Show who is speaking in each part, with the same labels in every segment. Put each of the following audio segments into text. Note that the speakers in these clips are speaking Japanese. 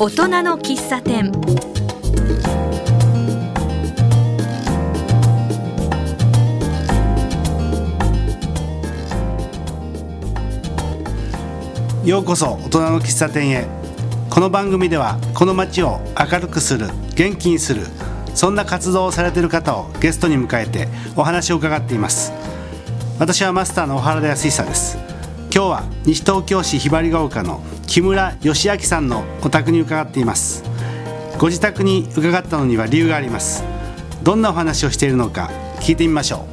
Speaker 1: 大人の喫茶店。
Speaker 2: ようこそ大人の喫茶店へ。この番組ではこの街を明るくする元気にするそんな活動をされている方をゲストに迎えてお話を伺っています。私はマスターの小原田康久です。今日は西東京市ひばりが丘の木村義明さんのお宅に伺っています。ご自宅に伺ったのには理由があります。どんなお話をしているのか聞いてみましょ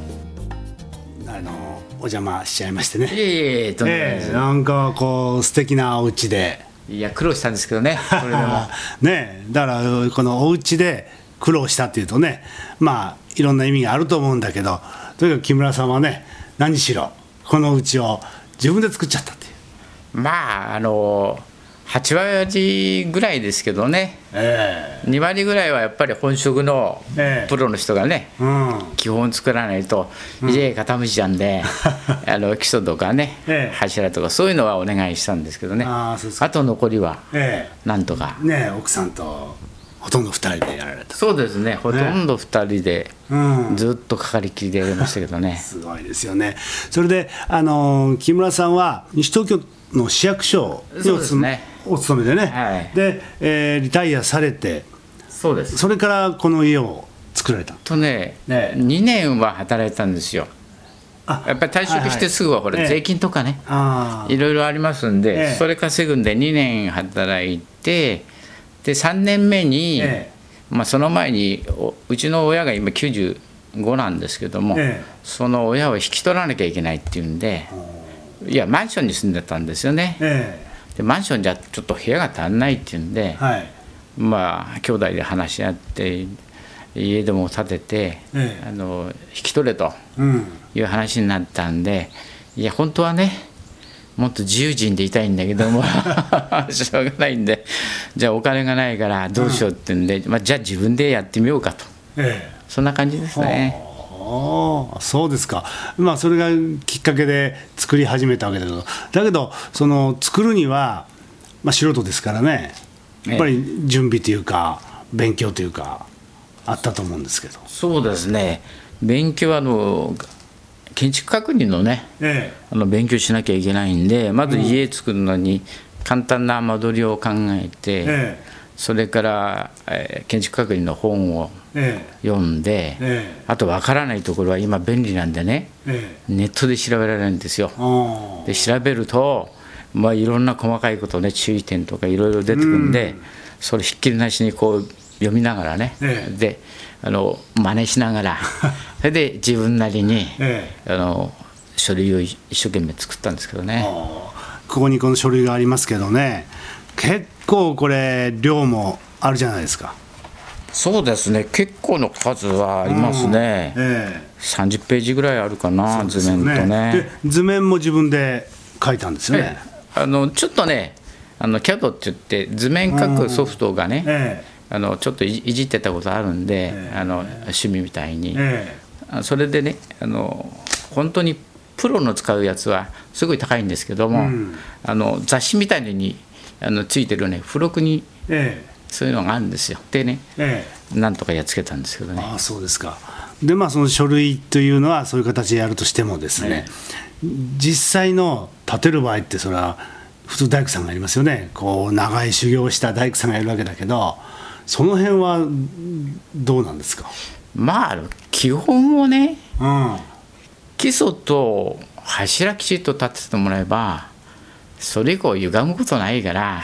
Speaker 2: う。あのお邪魔しちゃいましてね。
Speaker 3: いえいえ
Speaker 2: ええなんかこう素敵なお家で。
Speaker 3: いや苦労したんですけどねそれでも。
Speaker 2: ねえだからこのお家で苦労したっていうとねまあいろんな意味があると思うんだけどとにかく木村さんはね何しろこの家を自分で作っちゃった
Speaker 3: まああの8割ぐらいですけどね。
Speaker 2: え
Speaker 3: 2割ぐらいはやっぱり本職の
Speaker 2: ええ。
Speaker 3: プロの人がね
Speaker 2: えうん。
Speaker 3: 基本作らないと家が傾いちゃうんで、あの基礎とかね、
Speaker 2: ええ。
Speaker 3: 柱とかそういうのはお願いしたんですけどね。
Speaker 2: あ
Speaker 3: と残りは
Speaker 2: え
Speaker 3: なんとか。
Speaker 2: えねえ奥さんとほとんど二人でやられた。
Speaker 3: そうですね。ほとんど2人で
Speaker 2: うん。
Speaker 3: ずっとかかりきりでやりましたけどね。
Speaker 2: すごいですよね。それであの木村さんは西東京の市役所に
Speaker 3: そうですね。
Speaker 2: お勤めでね、
Speaker 3: はい。
Speaker 2: で、えーリタイアされて
Speaker 3: そうです。
Speaker 2: それからこの家を作られた。
Speaker 3: とね
Speaker 2: ね。
Speaker 3: 2年は働いたんですよ。
Speaker 2: あ
Speaker 3: やっぱり退職してすぐはほら、
Speaker 2: ええ
Speaker 3: 税金とかね、
Speaker 2: ああ
Speaker 3: いろいろありますんで、
Speaker 2: ええ。
Speaker 3: それ稼ぐんで2年働いてで3年目に、
Speaker 2: え
Speaker 3: まあ、その前におうちの親が今95なんですけども、
Speaker 2: ええ。
Speaker 3: その親を引き取らなきゃいけないっていうんでいやマンションに住んでたんですよね。
Speaker 2: え
Speaker 3: でマンションじゃちょっと部屋が足んないっていうんで、
Speaker 2: えはい。
Speaker 3: まあ兄弟で話し合って家でも建てて、
Speaker 2: ええ。
Speaker 3: あの引き取れと
Speaker 2: うん。
Speaker 3: いう話になったんでいや本当はねもっと自由人でいたいんだけども しょうがないんでじゃあお金がないからどうしようってんで、まあ、じゃあ自分でやってみようかと。
Speaker 2: ええ。
Speaker 3: そんな感じですね。
Speaker 2: ああそうですか。まあそれがきっかけで作り始めたわけだけど。だけどその作るには、まあ、素人ですからね。やっぱり準備というか勉強というかあったと思うんですけど。
Speaker 3: そうですね。勉強はあの建築確認のね
Speaker 2: え
Speaker 3: あの勉強しなきゃいけないんでまず家作るのに簡単な間取りを考えて、
Speaker 2: え
Speaker 3: それから、えー建築確認の本を
Speaker 2: ええ
Speaker 3: 読んで、
Speaker 2: え
Speaker 3: あとわからないところは今便利なんでね
Speaker 2: ええ。え
Speaker 3: ネットで調べられるんですよ。で調べると、まあ、いろんな細かいことね注意点とかいろいろ出てくるんで、それひっきりなしにこう読みながらね、
Speaker 2: ええ。
Speaker 3: であの真似しながら それで自分なりに、
Speaker 2: ええ。
Speaker 3: あの書類を一生懸命作ったんですけどね。
Speaker 2: ここにこの書類がありますけどね結構これ量もあるじゃないですか
Speaker 3: そうですね。結構の数はありますね、
Speaker 2: え
Speaker 3: 30ページぐらいあるかな、
Speaker 2: え
Speaker 3: 図面とね。
Speaker 2: で図面も自分で書いたんですよね、
Speaker 3: あのちょっとねあの CAD って言って図面書くソフトがね、
Speaker 2: え
Speaker 3: あのちょっといいじってたことあるんで、
Speaker 2: ええ。
Speaker 3: あの趣味みたいに、
Speaker 2: ええ。
Speaker 3: あそれでねあの本当にプロの使うやつはすごい高いんですけども、
Speaker 2: うん。
Speaker 3: あの雑誌みたいのにあのついてるね付録に
Speaker 2: ええ
Speaker 3: そういうのがあるんですよ。でね
Speaker 2: ええ。
Speaker 3: なんとかやっつけたんですけどね。
Speaker 2: ああそうですか。でまあその書類というのはそういう形でやるとしてもですね、実際の建てる場合ってそれは普通大工さんがやりますよね。こう長い修行をした大工さんがやるわけだけどその辺はどうなんですか？
Speaker 3: まあ基本をね
Speaker 2: うん。
Speaker 3: 基礎と柱きちっと立ててもらえばそれ以降歪むことないから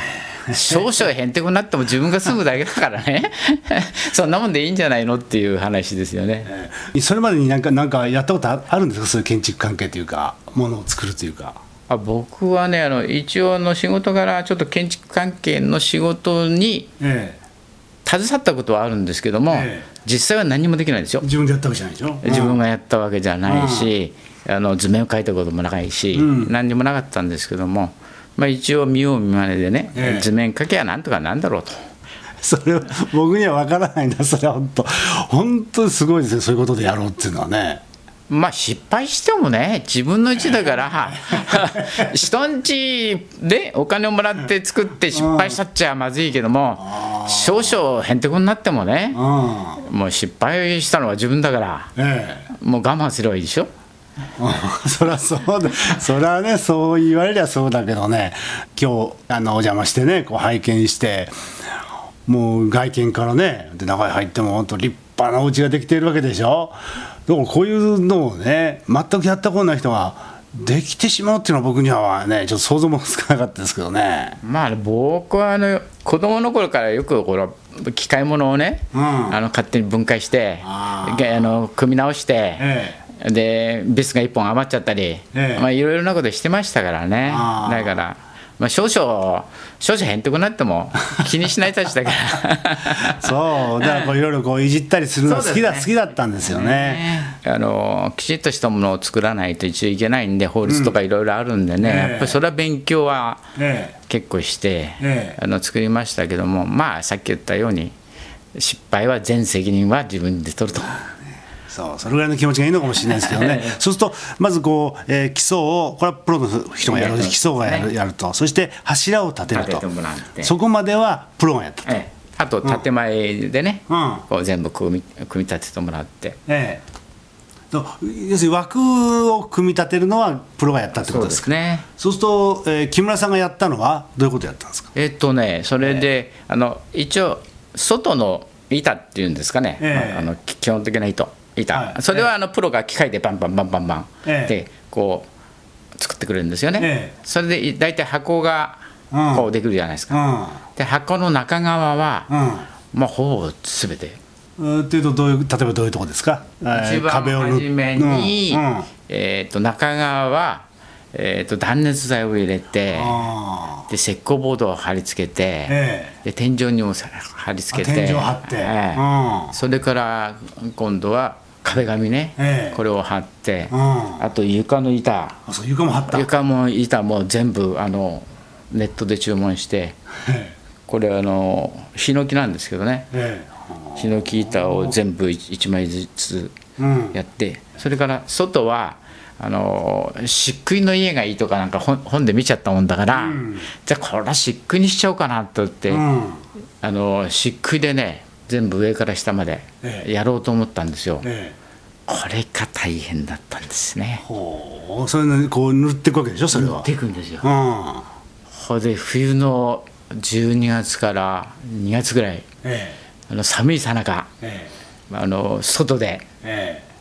Speaker 3: 少々へんてこになっても自分が住むだけだからね。そんなもんでいいんじゃないのっていう話ですよね。
Speaker 2: ええ。それまでになんかなんかやったことああるんですか？そういう建築関係というかものを作るというか。
Speaker 3: あ僕はねあの一応の仕事からちょっと建築関係の仕事に
Speaker 2: え
Speaker 3: 携わったことはあるんですけども、
Speaker 2: ええ。
Speaker 3: 実際は何もできないですよ
Speaker 2: え自分でやったわけじゃないでしょ？
Speaker 3: 自分がやったわけじゃないし、あの図面を描いたこともないし、
Speaker 2: うん。
Speaker 3: 何にもなかったんですけども、まあ、一応見よう見まねでね、
Speaker 2: ええ。
Speaker 3: 図面描けばなんとかなんだろうと。
Speaker 2: それは僕には分からないんだ それは本当。本当にすごいですねそういうことでやろうっていうのはね。
Speaker 3: まあ失敗してもね自分の家だから 人んちでお金をもらって作って失敗したっちゃまずいけども少々へんてこになってもね
Speaker 2: うん。
Speaker 3: もう失敗したのは自分だから
Speaker 2: ええ。
Speaker 3: もう我慢すればいいでしょ。
Speaker 2: うん そりゃそうだ。そりゃねそう言われりゃそうだけどね。今日あのお邪魔してねこう拝見してもう外見からねで中に入っても本当立派なお家ができているわけでしょ。だからこういうのをね全くやったことない人ができてしまうっていうのは僕にはねちょっと想像もつかなかったですけどね。
Speaker 3: まあ僕はあの子供の頃からよくこの機械物をね、
Speaker 2: うん。
Speaker 3: あの勝手に分解して
Speaker 2: あ
Speaker 3: の組み直して、
Speaker 2: え
Speaker 3: でビスが1本余っちゃったり、
Speaker 2: ええ。
Speaker 3: まあ、いろいろなことしてましたからね。だから、まあ、少々少々へんてこなっても 気にしないたちだから。
Speaker 2: そう。だからこういろいろこういじったりするのが好きだ、
Speaker 3: そうです
Speaker 2: 好きだったんですよね。
Speaker 3: あのきちっとしたものを作らないと一応いけないんで法律とかいろいろあるんでね、
Speaker 2: ええ
Speaker 3: やっぱりそれは勉強は
Speaker 2: え。
Speaker 3: 結構して、
Speaker 2: ええ。
Speaker 3: あの作りましたけどもまあさっき言ったように失敗は全責任は自分で取ると。
Speaker 2: そうそれぐらいの気持ちがいいのかもしれないですけどね。そうするとまずこう、えー基礎をこれはプロの人がやる基礎がやる,、やると。そして柱を立てると。そこまではプロがやったと、
Speaker 3: ええ。あと建前でね、
Speaker 2: うん。
Speaker 3: こう全部組み組み立ててもらって。
Speaker 2: ええ。と要するに枠を組み立てるのはプロがやったってことですか？
Speaker 3: ね。
Speaker 2: そうすると、えー木村さんがやったのはどういうことやったんですか？
Speaker 3: えっとねそれで、あの一応外の板っていうんですかね、
Speaker 2: ええ。
Speaker 3: あのき基本的な糸板、
Speaker 2: はい。
Speaker 3: それはあのプロが機械でバンバンバンバンバン。
Speaker 2: ええ。
Speaker 3: でこう作ってくれるんですよね、
Speaker 2: ええ。
Speaker 3: それで大体箱が
Speaker 2: うん。
Speaker 3: こうできるじゃないですか、で箱の中側は、
Speaker 2: うん。
Speaker 3: まあほぼ全て。
Speaker 2: うんっていうとどういう例えばどういうとこですか、えー
Speaker 3: 一番初めに、
Speaker 2: うん。うん。
Speaker 3: えー、と中側は、えー、と断熱材を入れて
Speaker 2: あ
Speaker 3: で石膏ボードを貼り付けて、
Speaker 2: え。
Speaker 3: で天井にもさ貼り付けて。
Speaker 2: あ天井貼って。
Speaker 3: ええ。
Speaker 2: うん。
Speaker 3: それから今度は壁紙ね、
Speaker 2: ええ。
Speaker 3: これを貼って、
Speaker 2: うん。
Speaker 3: あと床の板。
Speaker 2: 床も張った。
Speaker 3: 床も板も全部あのネットで注文して
Speaker 2: え
Speaker 3: これあのヒノキなんですけどね。
Speaker 2: ええ。
Speaker 3: ヒノキ板を全部1枚ずつやってそれから外はあの漆喰の家がいいとかなんか本本で見ちゃったもんだから、
Speaker 2: うん。
Speaker 3: じゃあこれは漆喰にしちゃおうかなと言って、
Speaker 2: うん。
Speaker 3: あの漆喰でね全部上から下まで
Speaker 2: ええ。
Speaker 3: やろうと思ったんですよ、
Speaker 2: ええ。
Speaker 3: これが大変だったんですね。
Speaker 2: ほう。それにこう塗っていくわけでしょそれは。
Speaker 3: 塗っていくんですよ。
Speaker 2: うん。
Speaker 3: ほいで冬の12月から2月ぐらい
Speaker 2: え
Speaker 3: あの寒いさなか
Speaker 2: ええ。
Speaker 3: あの外で
Speaker 2: ええ。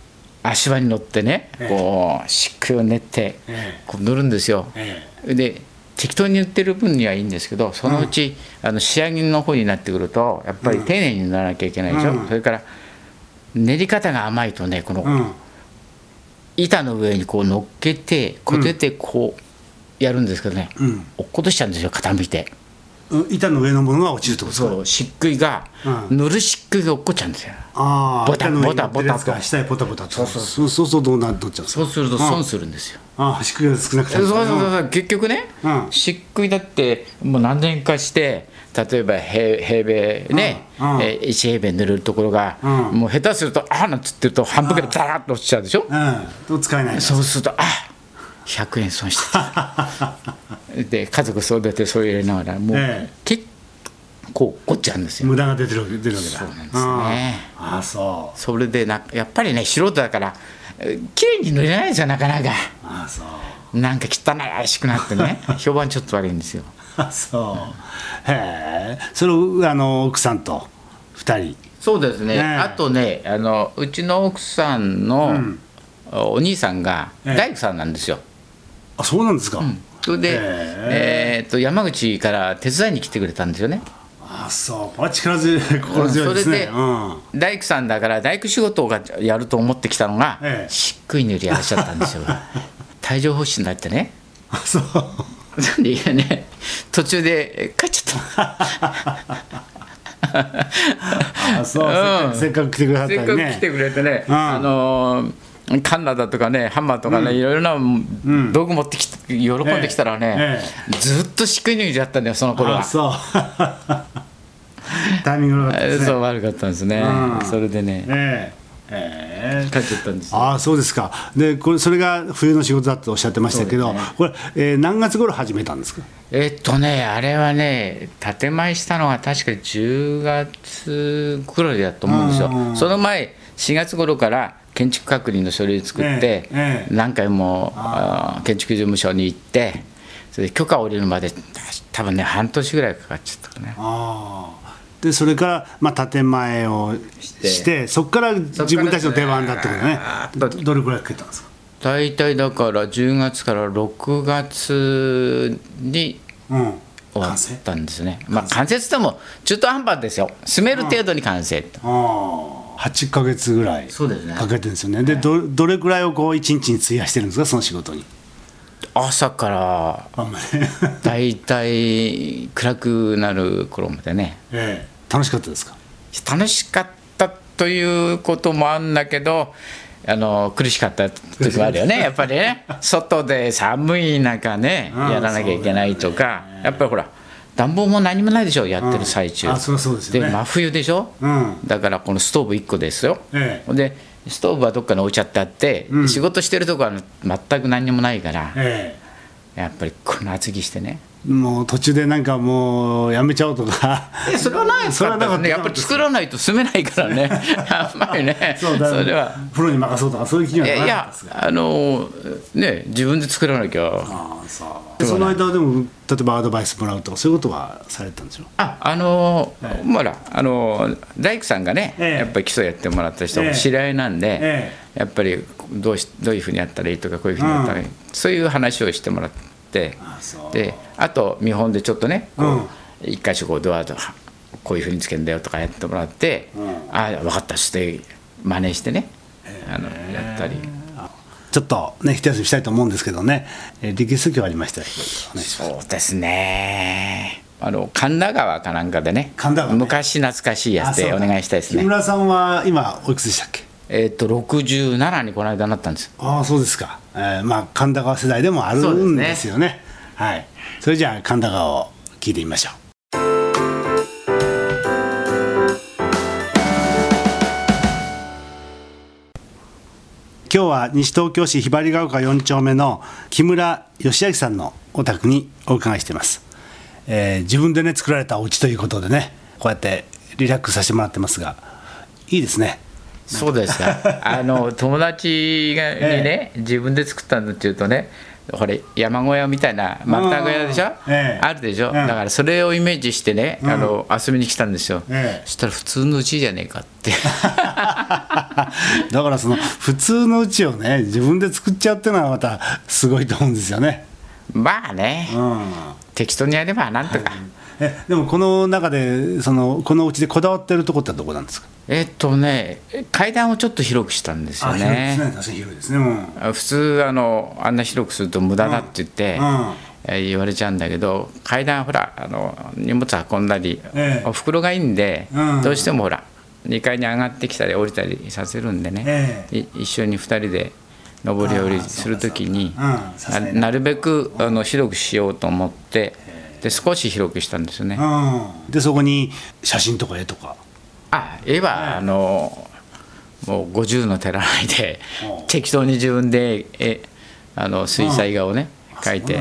Speaker 3: 足場に乗ってね
Speaker 2: ええ。
Speaker 3: こう漆喰を練って
Speaker 2: ええ。
Speaker 3: こう塗るんですよ。
Speaker 2: え。
Speaker 3: で適当に塗ってる分にはいいんですけどそのうち、あの仕上げの方になってくるとやっぱり丁寧に塗らなきゃいけないでしょ、
Speaker 2: うん。
Speaker 3: それから練り方が甘いとねこの
Speaker 2: うん。
Speaker 3: 板の上にこう乗っけてこててこうやるんですけどね、
Speaker 2: うん。
Speaker 3: 落っことしちゃうんですよ傾いて。
Speaker 2: うん板の上のものが落ちるってこと
Speaker 3: そう漆喰が、
Speaker 2: うん。
Speaker 3: 塗る漆喰が落っこっちゃうんですよ。
Speaker 2: ああ
Speaker 3: ボタボタボタ
Speaker 2: 下へポタポタと。
Speaker 3: そうそう
Speaker 2: そう。そうどうなっちゃう
Speaker 3: そうすると損するんですよ、
Speaker 2: ああ低いが少なくて
Speaker 3: そうそうそうそう。結局ね、
Speaker 2: うん。
Speaker 3: 漆喰だってもう何年かして例えば平平米ね、
Speaker 2: うん。うん。
Speaker 3: えー1平米塗れるところが、
Speaker 2: うん。
Speaker 3: もう下手するとああなんつってると半分ぐらいザラッと落ちちゃうでしょ、
Speaker 2: うん。と使えない。
Speaker 3: そうするとあ100円損してたで家族育ててそう入れながらもう、
Speaker 2: ええ。
Speaker 3: 結構落っこっちゃうんですよ。
Speaker 2: 無駄が出てる出るわけだ。
Speaker 3: そうなんですね。
Speaker 2: ああそ
Speaker 3: それでなやっぱりね素人だからえー綺麗に塗れないんですよなかなか。
Speaker 2: うああそう。
Speaker 3: なんか汚らしくなってね 評判ちょっと悪いんですよ。
Speaker 2: あそう。へえ。それをあの奥さんと二人。
Speaker 3: そうですね。
Speaker 2: ねえ。
Speaker 3: あとねあのうちの奥さんの
Speaker 2: ん。
Speaker 3: お兄さんが
Speaker 2: ええ。
Speaker 3: 大工さんなんですよ、
Speaker 2: あそうなんですか、
Speaker 3: それで、
Speaker 2: へ
Speaker 3: えーっと山口から手伝いに来てくれたんですよね。
Speaker 2: あそう。これは力強い 心強いですね、
Speaker 3: それで
Speaker 2: うん。
Speaker 3: 大工さんだから大工仕事がやると思ってきたのが、
Speaker 2: ええ。
Speaker 3: しっくい塗りやらしちゃったんですよ。帯状疱疹になってね。
Speaker 2: あそう。
Speaker 3: なんでいやね。途中で帰っちゃった。
Speaker 2: あそう、
Speaker 3: うん。
Speaker 2: せっかく来てくださった
Speaker 3: せっ
Speaker 2: りね
Speaker 3: かく来てくれてね、
Speaker 2: うん。
Speaker 3: あのーカンナだとかねハンマーとかね、いろいろな道具持ってきて喜んできたらね、
Speaker 2: え
Speaker 3: ずっとしっくい塗りだったんだよその頃は。
Speaker 2: あそう。タイミング悪かったですね。
Speaker 3: そう悪かったんですね、
Speaker 2: うん。
Speaker 3: それでね
Speaker 2: ええ。え
Speaker 3: 帰っちゃったんですよ。
Speaker 2: ああそうですか。でこれそれが冬の仕事だとおっしゃってましたけど、
Speaker 3: ね。
Speaker 2: これ、えー何月頃始めたんですか？
Speaker 3: えっとねあれはね建前したのは確か10月頃だと思うんですよ。
Speaker 2: うん
Speaker 3: その前4月頃から建築確認の書類を作って、
Speaker 2: ええええ。
Speaker 3: 何回も建築事務所に行ってそれで許可を下りるまで多分ね半年ぐらいかかっちゃったかね
Speaker 2: でそれから、まあ、建前をしてそこから自分たちの出番だってことね。どどれくらいかけたんですか？
Speaker 3: 大体だから10月から6月に
Speaker 2: うん。
Speaker 3: 終わったんですね。まあ完成って言っても中途半端ですよ。住める程度に完成と
Speaker 2: ああ8か月ぐらいかけてるんですよね。でどどれくらいをこう一日に費やしてるんですか？その仕事に。
Speaker 3: 朝から大体暗くなる頃までね。
Speaker 2: ええ。楽しかったですか？
Speaker 3: 楽しかったということもあるんだけどあの苦しかった時もあるよ ね。やっぱりね。外で寒い中ね
Speaker 2: うん
Speaker 3: やらなきゃいけないとかやっぱりほら暖房も何もないでしょやってる最中、
Speaker 2: うんあそりゃそうで
Speaker 3: 真冬でしょ、
Speaker 2: うん。
Speaker 3: だからこのストーブ1個ですよ、
Speaker 2: え
Speaker 3: でストーブはどっかに置いちゃってあって、
Speaker 2: うん。
Speaker 3: 仕事してるとこは全く何にもないから、
Speaker 2: え
Speaker 3: やっぱりこの厚着してね。
Speaker 2: えもう途中でなんかもうやめちゃおうとか。
Speaker 3: それはない
Speaker 2: それはなかった。
Speaker 3: ねやっぱり作らないと住めないからね。やっぱりね。
Speaker 2: そうだ
Speaker 3: それは。
Speaker 2: プロに任そうとかそういう気にはいな
Speaker 3: やいや
Speaker 2: かったですか？
Speaker 3: あのね自分で作らなきゃ。
Speaker 2: ああそう。その間でも例えばアドバイスもらうとかそういうことはされたんでしょ？
Speaker 3: ああのまだあの大工さんがね、
Speaker 2: ええ。
Speaker 3: やっぱり基礎やってもらった人
Speaker 2: え
Speaker 3: 知り合いなんで、
Speaker 2: え
Speaker 3: やっぱりどうしどういうふうにやったらいいとかこういうふうにやったらいい、そういう話をしてもらって
Speaker 2: あそう。
Speaker 3: であと見本でちょっとねこう、
Speaker 2: うん。
Speaker 3: 一箇所こうドアとこういうふうにつけるんだよとかやってもらって、
Speaker 2: うん。
Speaker 3: ああ分かったして真似してね、あのやったり。
Speaker 2: ちょっとね一休みしたいと思うんですけどね、えーリクエスト曲ありましたら
Speaker 3: そうですね。あの神田川かなんかでね
Speaker 2: 神田川ね。
Speaker 3: 昔懐かしいやつでお願いしたいですね。
Speaker 2: 木村さんは今おいくつでしたっけ？
Speaker 3: えっと67にこの間なったんです。
Speaker 2: ああそうですか、えーまあ神田川世代でもあるんですよね。はい。それじゃあ神田川を聞いてみましょう。今日は西東京市ひばりが丘4丁目の木村義明さんのお宅にお伺いしています、えー自分でね作られたお家ということでねこうやってリラックスさせてもらってますがいいですね
Speaker 3: そうですか。あの友達がにね、自分で作ったんだっていうとねこれ山小屋みたいなマッター小屋でしょ、
Speaker 2: ええ。
Speaker 3: あるでしょ、
Speaker 2: うん。
Speaker 3: だからそれをイメージしてね、あの遊びに来たんですよ、
Speaker 2: ええ。
Speaker 3: そしたら普通のうちじゃねえかって。
Speaker 2: だからその普通の家をね自分で作っちゃうっていうのはまたすごいと思うんですよね。
Speaker 3: まあね、
Speaker 2: うん、
Speaker 3: 適当にやればなんとか、
Speaker 2: え でもこの中でそのこの家でこだわってるとこってどこなんですか？
Speaker 3: えっとね階段をちょっと広くしたんですよ
Speaker 2: 広いです
Speaker 3: ね。
Speaker 2: ね確かに広いですね。もう。
Speaker 3: 普通あのあんな広くすると無駄だって言って、
Speaker 2: うん。
Speaker 3: えー言われちゃうんだけど階段ほらあの荷物運んだり、
Speaker 2: ええ。
Speaker 3: お袋がいいんで、
Speaker 2: うん。
Speaker 3: どうしてもほら2階に上がってきたり降りたりさせるんでね、
Speaker 2: え
Speaker 3: い一緒に2人で上り下りするときになるべくあの広くしようと思ってで少し広くしたんですよね。
Speaker 2: うん、でそこに写真とか絵とか。
Speaker 3: あ絵はあのもう50の照らないで
Speaker 2: おう
Speaker 3: 適当に自分でえあの水彩画をね
Speaker 2: あ
Speaker 3: 描いて。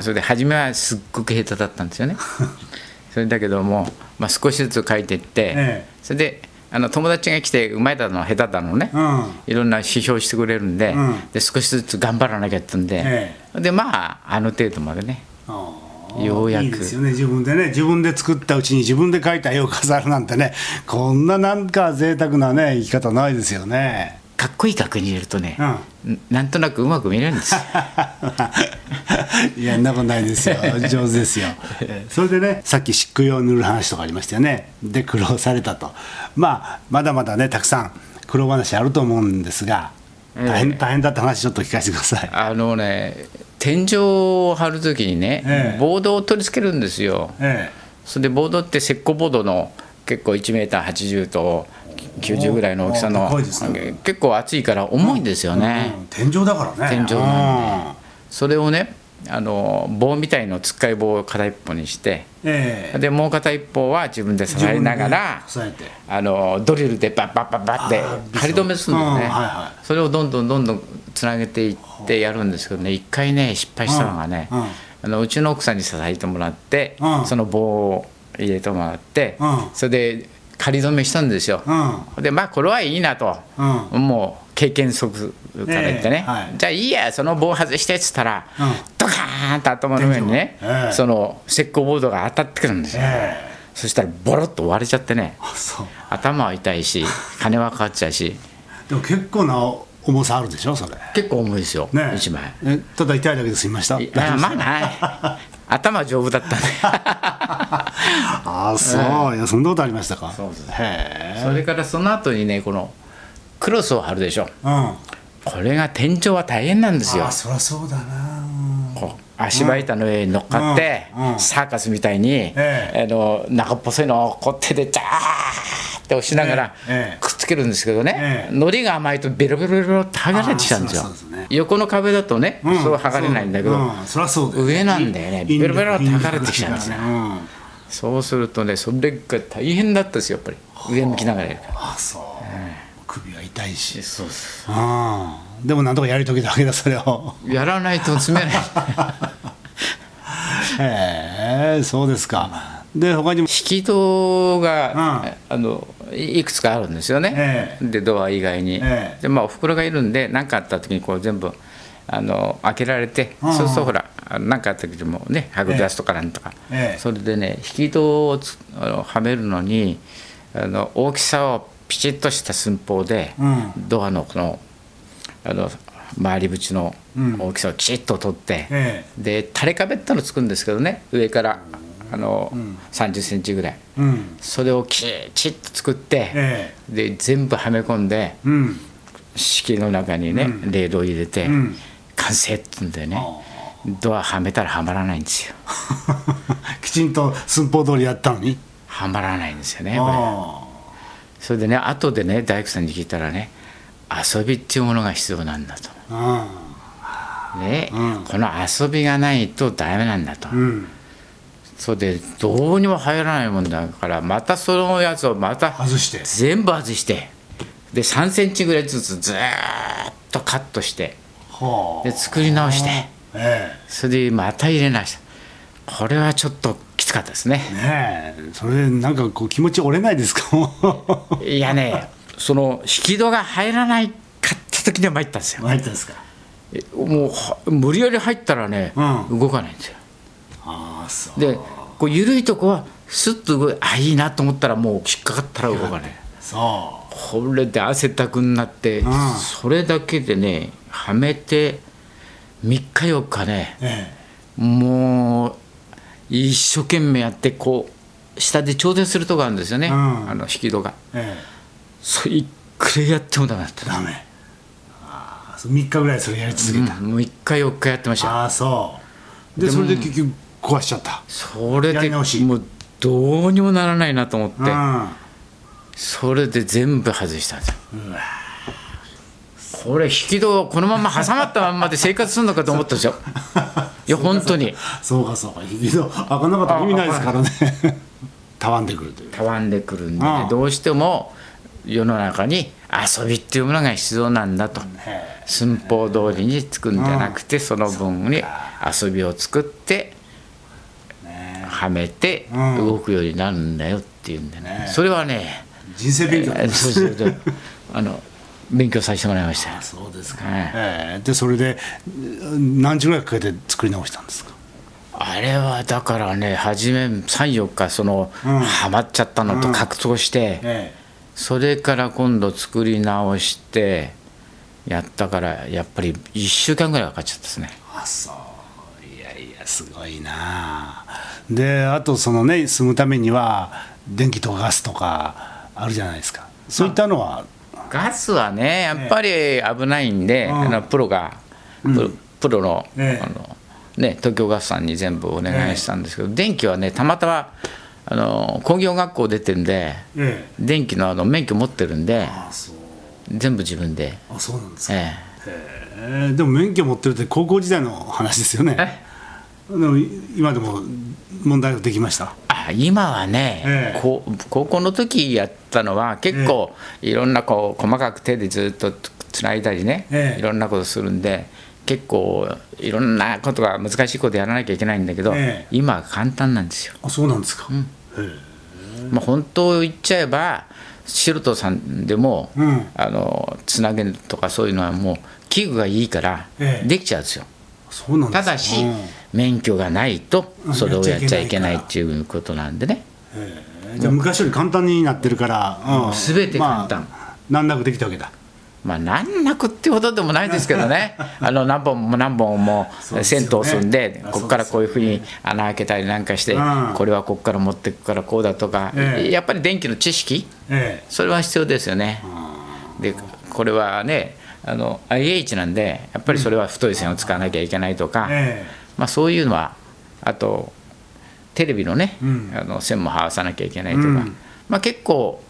Speaker 2: そ
Speaker 3: れで初めはすっごく下手だったんですよね。それだけども、まあ、少しずつ描いていって、
Speaker 2: ええ。
Speaker 3: それであの友達が来てうまいだの下手だのね、
Speaker 2: うん。
Speaker 3: いろんな指標してくれるんで,、
Speaker 2: うん。
Speaker 3: で少しずつ頑張らなきゃってんで、
Speaker 2: え。
Speaker 3: でまああの程度までねようやく。
Speaker 2: いいですよね。自分でね自分で作ったうちに自分で描いた絵を飾るなんてねこんななんか贅沢なね生き方ないですよね。
Speaker 3: かっこいい額に入れるとね、
Speaker 2: うん。
Speaker 3: んなんとなくうまく見えるんです。よ
Speaker 2: いや、そんなことないですよ、上手ですよ。えーそれでね、さっき漆喰を塗る話とかありましたよね、で、苦労されたと、まあ、まだまだね、たくさん苦労話あると思うんですが、大変,、
Speaker 3: ええ
Speaker 2: 大変だった話、ちょっと聞かせてください。
Speaker 3: あのね天井を張るときにね、
Speaker 2: ええ。
Speaker 3: ボードを取り付けるんですよ。
Speaker 2: え
Speaker 3: それでボードって石膏ボードの結構1メーター80と90ぐらいの大きさ
Speaker 2: お
Speaker 3: の結構厚いから重いんですよ
Speaker 2: え
Speaker 3: ね、
Speaker 2: うん天井だからね。
Speaker 3: 天井なんで。それをねあの棒みたいのつっかい棒を片一方にして
Speaker 2: ええ。
Speaker 3: でもう片一方は自分で支えながらあのドリルでバッバッバッバッって仮止めするんだよね、
Speaker 2: うんはいは
Speaker 3: それをどんどんどんどんつなげていってやるんですけどね一回ね失敗したのがね、
Speaker 2: うんうん
Speaker 3: あのうちの奥さんに支えてもらって、
Speaker 2: うん
Speaker 3: その棒を入れてもらって、
Speaker 2: うん
Speaker 3: それで仮止めしたんですよ、
Speaker 2: うん
Speaker 3: でまあこれはいいなと、
Speaker 2: う
Speaker 3: もう経験則から言ってね、
Speaker 2: ええはい。
Speaker 3: じゃあいいやその棒外してっつったら、
Speaker 2: うん。
Speaker 3: ドカーンと頭の上にね、
Speaker 2: ええ。
Speaker 3: その石膏ボードが当たってくるんですよ、
Speaker 2: ええ。
Speaker 3: そしたらボロッと割れちゃってね。頭は痛いし金はかかっちゃうし。
Speaker 2: でも結構な重さあるでしょそれ。
Speaker 3: 結構重いですよ、
Speaker 2: ね
Speaker 3: 一枚。
Speaker 2: えただ痛いだけで済みました？
Speaker 3: まあない 頭は丈夫だったね
Speaker 2: ああそう、いやそんなことありましたか。
Speaker 3: そうです
Speaker 2: へえ。
Speaker 3: それからその後にねこのクロスを貼るでしょ。
Speaker 2: うん。
Speaker 3: これが天井は大変なんですよ。
Speaker 2: あそりゃそうだな。
Speaker 3: こう足場板の上に乗っかって、
Speaker 2: うん。うん。
Speaker 3: サーカスみたいに、
Speaker 2: え
Speaker 3: あの中っぽいのをこう手でジャーって押しながら
Speaker 2: ええ。
Speaker 3: くっつけるんですけどね、
Speaker 2: ええ。
Speaker 3: 糊が甘いとベロベロベロ剥がれてきちゃうんですよ。
Speaker 2: ね。
Speaker 3: 横の壁だとね、
Speaker 2: うん。
Speaker 3: そう剥がれないんだけど、上なんだよねベロベロ剥がれてきちゃうんですよ。
Speaker 2: うん。
Speaker 3: そうするとねそれが大変だったですよやっぱり。上向きながらやるから。
Speaker 2: あそう、首が痛いし。
Speaker 3: そうです。
Speaker 2: うん。でもなんとかやり遂げたわけだそれを。
Speaker 3: やらないと詰めない。
Speaker 2: へえそうですか。で他にも？
Speaker 3: 引き戸が、
Speaker 2: うん。
Speaker 3: あのいいくつかあるんですよね、
Speaker 2: え
Speaker 3: でドア以外に、
Speaker 2: ええ。
Speaker 3: でまあおふくろがいるんで何かあった時にこう全部あの開けられて、
Speaker 2: うん。
Speaker 3: そうするとほら何かあった時でもねはぐ出すとかなんとか、
Speaker 2: ええ。
Speaker 3: それでね引き戸をつあのはめるのにあの大きさをピチッとした寸法で、
Speaker 2: うん。
Speaker 3: ドアのこのあの回り縁の大きさをきちっと取って、
Speaker 2: え
Speaker 3: で垂れ壁ってのつくんですけどね上からあの、30センチぐらい。
Speaker 2: うん。
Speaker 3: それをきちっと作って、
Speaker 2: え
Speaker 3: で全部はめ込んで
Speaker 2: うん。
Speaker 3: 敷の中にね、レールを入れて、
Speaker 2: ん。
Speaker 3: 完成って言うんでね。ドアはめたらはまらないんですよ。
Speaker 2: きちんと寸法通りやったのに？
Speaker 3: はまらないんですよねこれ。
Speaker 2: あ
Speaker 3: それでね後でね大工さんに聞いたらね遊びっていうものが必要なんだと。
Speaker 2: あ
Speaker 3: ねこの遊びがないとダメなんだと、
Speaker 2: うん。
Speaker 3: それでどうにも入らないもんだからまたそのやつをまた
Speaker 2: 外して。
Speaker 3: 全部外して。で3センチぐらいずつずーっとカットして。
Speaker 2: はあ。
Speaker 3: で作り直して。
Speaker 2: え。
Speaker 3: それでまた入れ直した。これはちょっとかったですね。
Speaker 2: えねえ。それなんかこう気持ち折れないですか？も
Speaker 3: いやねその引き戸が入らないかった時には参ったんですよ。
Speaker 2: 入ったんですか？
Speaker 3: えもうは無理やり入ったらね、
Speaker 2: うん。
Speaker 3: 動かないんですよ。
Speaker 2: ああそう。
Speaker 3: でこう緩いとこはスッと動いあいいなと思ったらもう引っかかったら動かない。
Speaker 2: そ
Speaker 3: これで汗だくになって、
Speaker 2: ん。
Speaker 3: それだけでねはめて3日4日ね
Speaker 2: うえ。
Speaker 3: もう一生懸命やってこう下で調整するとこあるんですよね、
Speaker 2: うん。
Speaker 3: あの引き戸が。
Speaker 2: ええ。
Speaker 3: それいくらやってもダメだった。
Speaker 2: えダメ。ああそう3日ぐらいそれやり続けた、
Speaker 3: うんもう1回4日やってました。よ
Speaker 2: ああそう。でそれで結局壊しちゃった。
Speaker 3: それでもうどうにもならないなと思って、
Speaker 2: うん。
Speaker 3: それで全部外したんですよこれ引き戸このまま挟まったまんまで生活するのかと思ったんですよ いや本当に。
Speaker 2: そうかそうか。引き戸開かなかったら意味ないですからね。たわんでくるという。
Speaker 3: たわんでくるんで、ね
Speaker 2: うん。
Speaker 3: どうしても世の中に遊びっていうものが必要なんだと。
Speaker 2: へ
Speaker 3: 寸法通りに作るんじゃなくて、その分に遊びを作ってはめて
Speaker 2: うん。
Speaker 3: 動くようになるんだよっていうんでね、
Speaker 2: ね
Speaker 3: それはね
Speaker 2: 人生勉強。
Speaker 3: えそうそうそう。あの勉強させてもらいました。よ
Speaker 2: そうですか、
Speaker 3: はい。
Speaker 2: ええ。でそれでうん何時ぐらいかけて作り直したんですか？
Speaker 3: あれはだからね初め34日その、
Speaker 2: うん。
Speaker 3: はまっちゃったのと
Speaker 2: うん。
Speaker 3: 格闘して、
Speaker 2: え
Speaker 3: それから今度作り直してやったからやっぱり1週間ぐらいかかっちゃったですね。
Speaker 2: あそう。いやいやすごいな。であとそのね住むためには電気とかガスとかあるじゃないですか。そういったのは
Speaker 3: ガスはねやっぱり危ないんで、
Speaker 2: うん。
Speaker 3: あのプロがプロ,、の,、
Speaker 2: ええ。
Speaker 3: あのね、東京ガスさんに全部お願いしたんですけど、電気はねたまたまあの工業学校出てんで
Speaker 2: ええ。
Speaker 3: 電気のあの免許持ってるんで全部自分で、
Speaker 2: あそうなんですか、
Speaker 3: え。
Speaker 2: へえ。でも免許持ってるって高校時代の話ですよね。
Speaker 3: え？
Speaker 2: でも今でも問題ができました？
Speaker 3: あ今はね、高校の時やったのは結構いろんなこう細かく手でずっとつないだりね、
Speaker 2: ええ。
Speaker 3: いろんなことするんで結構いろんなことが難しいことやらなきゃいけないんだけど、
Speaker 2: ええ。
Speaker 3: 今は簡単なんですよ。
Speaker 2: あそうなんですか、
Speaker 3: まあ、本当を言っちゃえば素人さんでも、
Speaker 2: うん。
Speaker 3: あのつなげるとかそういうのはもう器具がいいから
Speaker 2: ええ。
Speaker 3: できちゃうんですよ。
Speaker 2: そうなんですか。
Speaker 3: ただし、
Speaker 2: うん
Speaker 3: 免許がないと
Speaker 2: うん
Speaker 3: それをやっちゃいけない
Speaker 2: やっ
Speaker 3: っていうことなんでね。
Speaker 2: えー。じゃあ昔より簡単になってるから、うん。
Speaker 3: 全て簡単。
Speaker 2: まあ、難なくできたわけだ。
Speaker 3: まあ、難なくってほどでもないですけどね、あの何本も何本も
Speaker 2: そうですよね。
Speaker 3: 線通すんで、
Speaker 2: あ
Speaker 3: ここからこういうふうに穴開けたりなんかして
Speaker 2: うん、
Speaker 3: これはここから持っていくからこうだとか、
Speaker 2: ええ。
Speaker 3: やっぱり電気の知識、
Speaker 2: え
Speaker 3: それは必要ですよね。で、これはね、あの IH なんで、やっぱりそれは太い線を使わなきゃいけないとか、
Speaker 2: え
Speaker 3: まあ、そういうのは、あと、テレビのね、
Speaker 2: うん。
Speaker 3: あの線も合わさなきゃいけないとか、
Speaker 2: うん。
Speaker 3: まあ、結構、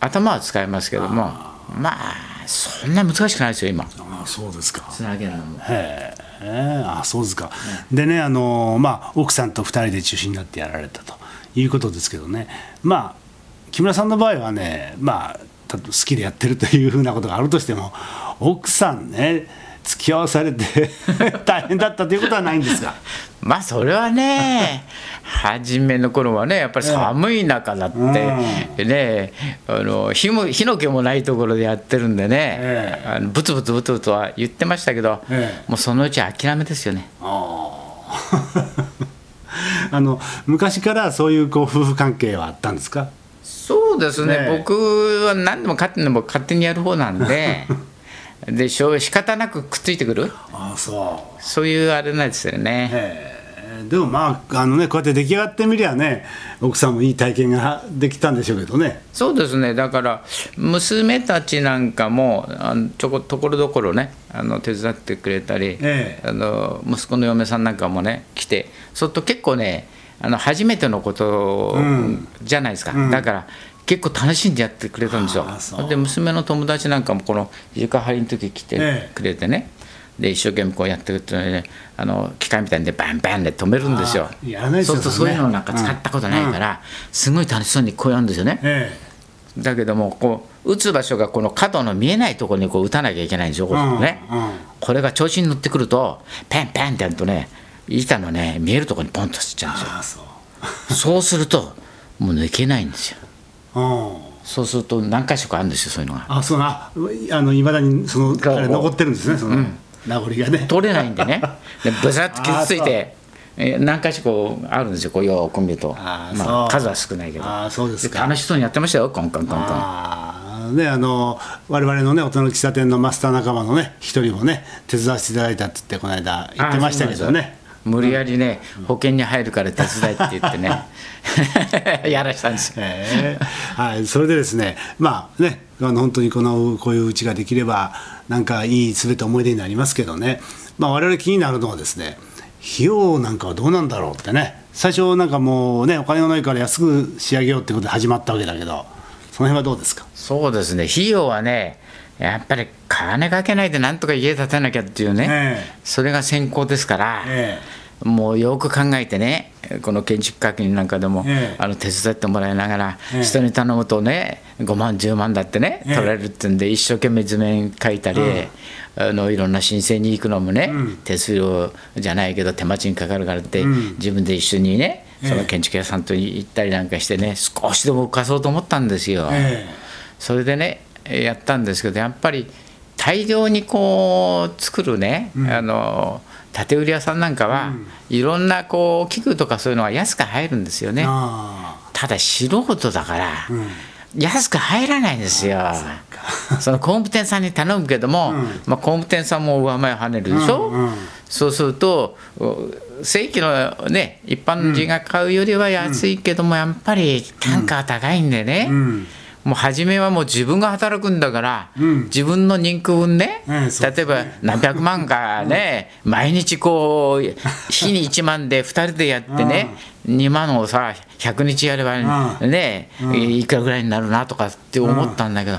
Speaker 3: 頭は使えますけども、まあ、そんな難しくないですよ、今、
Speaker 2: ああそうですか。
Speaker 3: つなげるのも。
Speaker 2: へえあそうですか、でねあの、まあ、奥さんと2人で中心になってやられたということですけどね。まあ木村さんの場合はねまあた好きでやってるというふうなことがあるとしても奥さんね付き合わされて 大変だったということはないんですが。
Speaker 3: まあそれはね初めの頃はねやっぱり寒い中だって、ねあの火も火の気もないところでやってるんでね、
Speaker 2: ええ。
Speaker 3: あのブツブツブツブツは言ってましたけど、
Speaker 2: ええ。
Speaker 3: もうそのうち諦めですよね。
Speaker 2: あ の昔からそういうこう夫婦関係はあったんですか？
Speaker 3: そうですね、
Speaker 2: ねえ。
Speaker 3: 僕は何でも勝手にも勝手にやる方なんで でしょう仕方なくくっついてくる？
Speaker 2: ああそう。
Speaker 3: そういうあれなんですよね、
Speaker 2: ええ。でもまああのねこうやって出来上がってみりゃね奥さんもいい体験ができたんでしょうけどね。
Speaker 3: そうですね。だから娘たちなんかもあのちょこところどころねあの手伝ってくれたり、
Speaker 2: ええ。
Speaker 3: あの息子の嫁さんなんかもね来てそうすると結構ねあの初めてのこと
Speaker 2: うん。
Speaker 3: じゃないですか、
Speaker 2: うん。
Speaker 3: だから結構楽しんでやってくれたんですよ。で娘の友達なんかもこの床張りの時来て
Speaker 2: ええ。
Speaker 3: くれてね、で一生懸命こうやってくってねあの機械みたいんでバンバンで止めるんですよ。そうするとそういうのなんか使ったことないから、すごい楽しそうにこうやるんですよね、
Speaker 2: え。
Speaker 3: だけどもこう打つ場所がこの角の見えないところにこう打たなきゃいけないんですよ、こうね。
Speaker 2: うんうん。
Speaker 3: これが調子に乗ってくるとペンペンってやるとね板のね見えるところにポンと吸っちゃうんですよ。
Speaker 2: そう。
Speaker 3: するともう抜けないんですよ。
Speaker 2: うん
Speaker 3: そうすると何箇所かあるんですよそういうのが。
Speaker 2: あそうなあのいまだにその
Speaker 3: が
Speaker 2: あれ残ってるんですねその名残がね。
Speaker 3: 取れないんでね。でブザッと傷つい
Speaker 2: あ
Speaker 3: てえ何箇所こうあるんですよこうよく見ると。まあ、数は少ないけど。
Speaker 2: ああそうですか。
Speaker 3: 楽しそうにやってましたよコンコンコンコン。
Speaker 2: ねあの我々のね大人の喫茶店のマスター仲間のね一人もね手伝わせていただいたって言ってこの間言ってましたけどね
Speaker 3: 無理やりね保険に入るから手伝いって言ってね やらしたんですよ。
Speaker 2: ええ。はい、それでですね、まあね、あの本当にこのこういううちができれば、なんかいいすべて思い出になりますけどね、まあ我々気になるのはですね、費用なんかはどうなんだろうってね、最初なんかもうね、お金がないから安く仕上げようってことで始まったわけだけど、その辺はどうですか？
Speaker 3: そうですね。費用はねやっぱり金かけないでなんとか家建てなきゃっていうね、
Speaker 2: え
Speaker 3: それが先行ですから、
Speaker 2: え
Speaker 3: もうよく考えてねこの建築家なんかでも、
Speaker 2: ええ。
Speaker 3: あの手伝ってもらいながら、
Speaker 2: ええ。
Speaker 3: 人に頼むとね5万10万だってね、
Speaker 2: ええ。
Speaker 3: 取られるってんで一生懸命図面書いたり、あのいろんな申請に行くのもね、
Speaker 2: うん。
Speaker 3: 手数料じゃないけど手間賃かかるからって、
Speaker 2: うん。
Speaker 3: 自分で一緒にね
Speaker 2: ええ。
Speaker 3: その建築屋さんと行ったりなんかしてね少しでも浮かそうと思ったんですよ。
Speaker 2: え。
Speaker 3: それでねやったんですけどやっぱり大量にこう作るね、あの建売り屋さんなんかは、いろんなこう器具とかそういうのは安く入るんですよ
Speaker 2: え
Speaker 3: ね。
Speaker 2: あ
Speaker 3: ただ素人だから、安く入らないんですよ。その工務店さんに頼むけども、
Speaker 2: うん。
Speaker 3: まあ、工務店さんも上前を跳ねるでしょ、
Speaker 2: うんうん。
Speaker 3: そうするとお正規のね一般人が買うよりは安いけども、やっぱり単価は高いんでね、
Speaker 2: うん、
Speaker 3: もう初めはもう自分が働くんだから、
Speaker 2: うん。
Speaker 3: 自分の人気分ね、例えば何百万かね、毎日こう、日に1万で2人でやってね、2万をさ、100日やれば
Speaker 2: う
Speaker 3: ね、いくらぐらいになるなとかって思ったんだけど、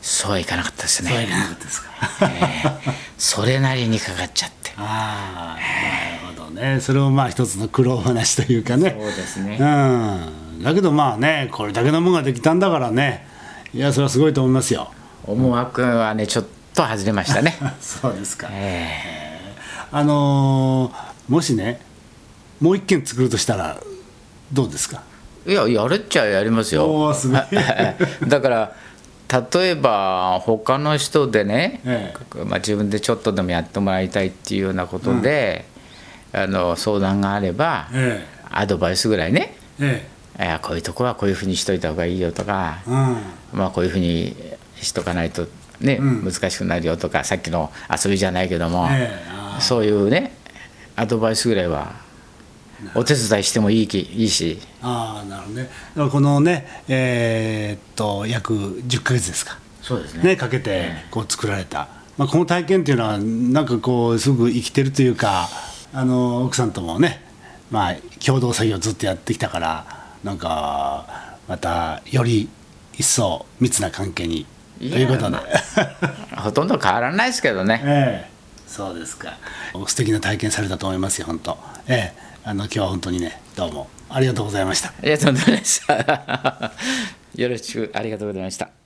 Speaker 3: そうはいかなかったです
Speaker 2: そういう
Speaker 3: ね、
Speaker 2: ことですか。
Speaker 3: ええそれなりにかかっちゃって。
Speaker 2: あね。それもまあ一つの苦労話というかね。
Speaker 3: そうですね。
Speaker 2: うん、だけどまあねこれだけのものができたんだからね。いやそれはすごいと思いますよ。
Speaker 3: 思惑はねちょっと外れましたね。
Speaker 2: そうですか。
Speaker 3: え
Speaker 2: あのーもしねもう一軒作るとしたらどうですか？
Speaker 3: えいややるっちゃやりますよ。
Speaker 2: おーすごい。
Speaker 3: だから例えば他の人でね、
Speaker 2: え。
Speaker 3: まあ、自分でちょっとでもやってもらいたいっていうようなことで、あの相談があれば、
Speaker 2: え
Speaker 3: アドバイスぐらいね。
Speaker 2: ええ。
Speaker 3: こういうとこはこういうふうにしといた方がいいよとか
Speaker 2: え、うん。
Speaker 3: まあ、こういうふうにしとかないと、ね
Speaker 2: うん。
Speaker 3: 難しくなるよとかさっきの遊びじゃないけども、そういうねアドバイスぐらいはお手伝いしてもいいきいいし。
Speaker 2: ああなるほどね。だからこのねえーっと約10ヶ月ですか。
Speaker 3: そうです
Speaker 2: ねかけてこう作られた、まあ、この体験っていうのはなんかこうすごく生きてるというかあの奥さんともねまあ共同作業ずっとやってきたからなんかまたより一層密な関係にということで、
Speaker 3: ほとんど変わらないですけどね。
Speaker 2: ええそうですか。素敵な体験されたと思いますよ本当。ええあの今日は本当にねどうもありがとうございました。
Speaker 3: ありがとうございました。よろしくありがとうございました